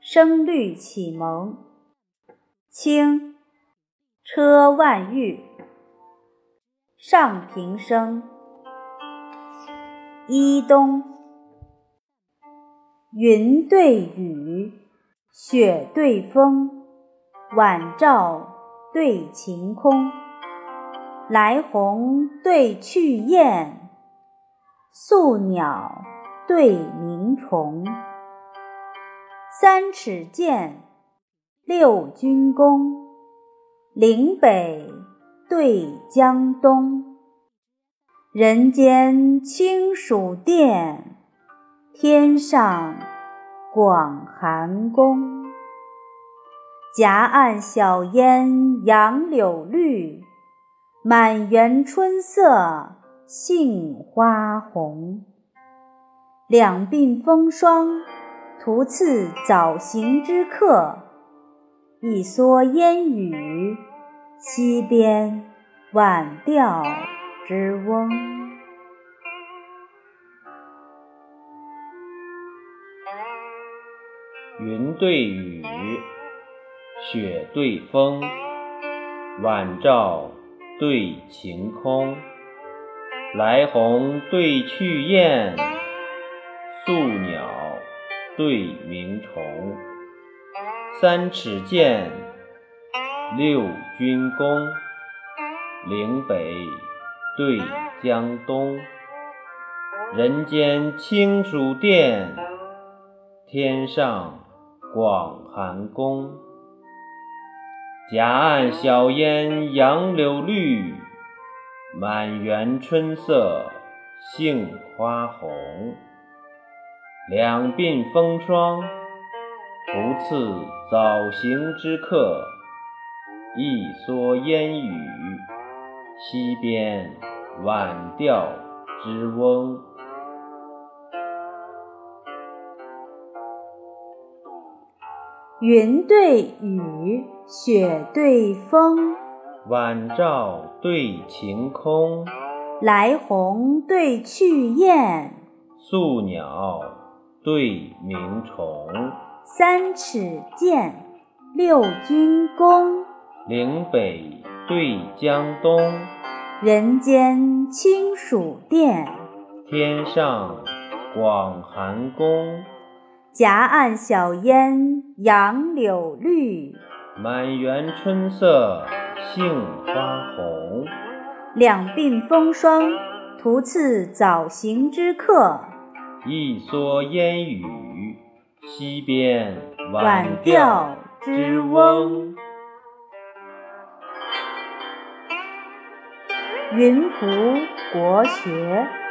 声律启蒙，清，车万玉。上平生，一冬，云对雨，雪对风，晚照对晴空。来鸿对去雁，宿鸟对鸣虫。三尺剑，六钧弓，岭北。对江东，人间清暑殿，天上广寒宫。夹岸晓烟杨柳绿，满园春色杏花红。两鬓风霜，徒次早行之客；一蓑烟雨。溪边晚钓之翁。云对雨，雪对风，晚照对晴空。来鸿对去雁，宿鸟对鸣虫。三尺剑。六钧弓，岭北对江东。人间清暑殿，天上广寒宫。夹岸晓烟杨柳绿，满园春色杏花红。两鬓风霜，不次早行之客。一蓑烟雨，溪边晚钓之翁。云对雨，雪对风，晚照对晴空。来鸿对去雁，宿鸟对鸣虫。三尺剑，六钧弓。岭北对江东，人间清暑殿，天上广寒宫。夹岸晓烟杨柳绿，满园春色杏花红。两鬓风霜，徒次早行之客；一蓑烟雨，溪边晚钓之翁。云湖国学。